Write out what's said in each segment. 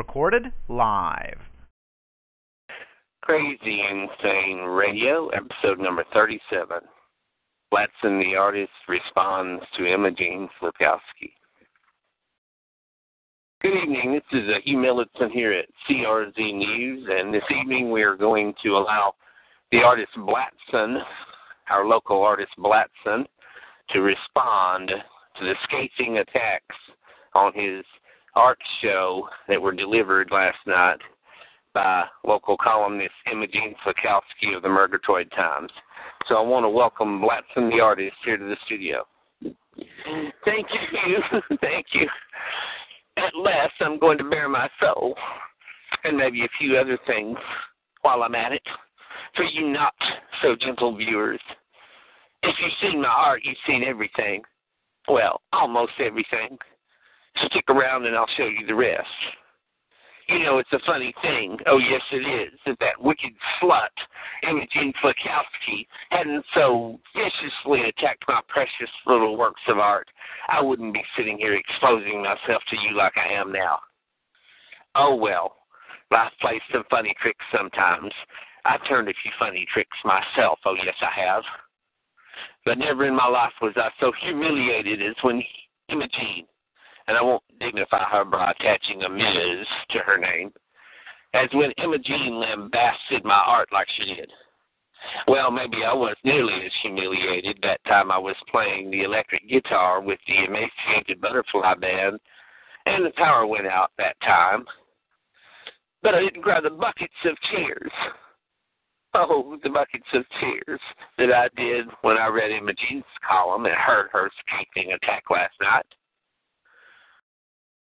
Recorded live. Crazy Insane Radio, episode number 37. Blatson the artist responds to Imogene Flipkowski. Good evening. This is uh, Hugh here at CRZ News, and this evening we are going to allow the artist Blatson, our local artist Blatson, to respond to the scathing attacks on his art show that were delivered last night by local columnist Imogene Flakowski of the Murgatroyd Times. So I want to welcome Blatson the artist here to the studio. Thank you. Thank you. At last, I'm going to bare my soul and maybe a few other things while I'm at it. For you not so gentle viewers, if you've seen my art, you've seen everything. Well, almost everything. Stick around and I'll show you the rest. You know, it's a funny thing. Oh, yes, it is. That that wicked slut, Imogene Flakowski, hadn't so viciously attacked my precious little works of art, I wouldn't be sitting here exposing myself to you like I am now. Oh, well. Life plays some funny tricks sometimes. I've turned a few funny tricks myself. Oh, yes, I have. But never in my life was I so humiliated as when Imogene, and I won't dignify her by attaching a Ms. to her name, as when Imogene lambasted my art like she did. Well, maybe I was nearly as humiliated that time I was playing the electric guitar with the Emaciated Butterfly Band, and the power went out that time. But I didn't grab the buckets of tears. Oh, the buckets of tears that I did when I read Imogene's column and heard her scathing attack last night.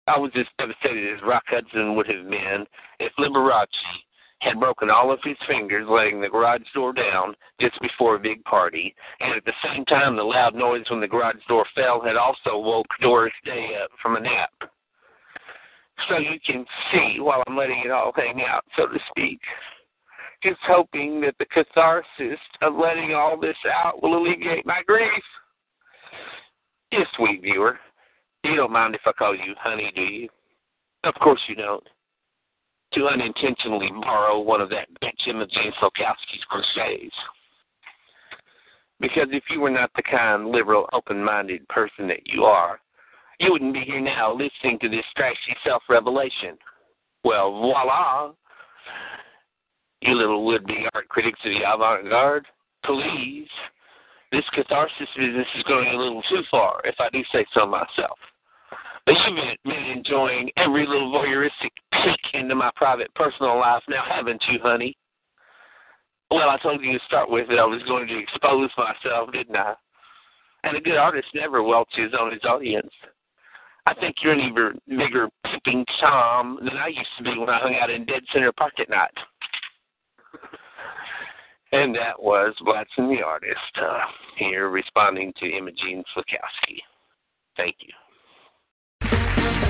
I was as devastated as Rock Hudson would have been if Liberace had broken all of his fingers letting the garage door down just before a big party, and at the same time the loud noise when the garage door fell had also woke Doris Day up from a nap. So you can see while I'm letting it all hang out, so to speak. Just hoping that the catharsis of letting all this out will alleviate my grief. Yes, sweet viewer. You don't mind if I call you honey, do you? Of course you don't. To unintentionally borrow one of that bitch Imogene Flakowski's cliches. Because if you were not the kind, liberal, open-minded person that you are, you wouldn't be here now listening to this trashy self-revelation. Well, voila. You little would-be art critics of the avant-garde, please. This catharsis business is going a little too far, if I do say so myself. You've been enjoying every little voyeuristic peek into my private personal life now, haven't you, honey? Well, I told you to start with that I was going to expose myself, didn't I? And a good artist never welches on his audience. I think you're an even bigger peeping Tom than I used to be when I hung out in Dead Center Park at night. And that was Blatson the artist uh, here responding to Imogene Flakowski. Thank you.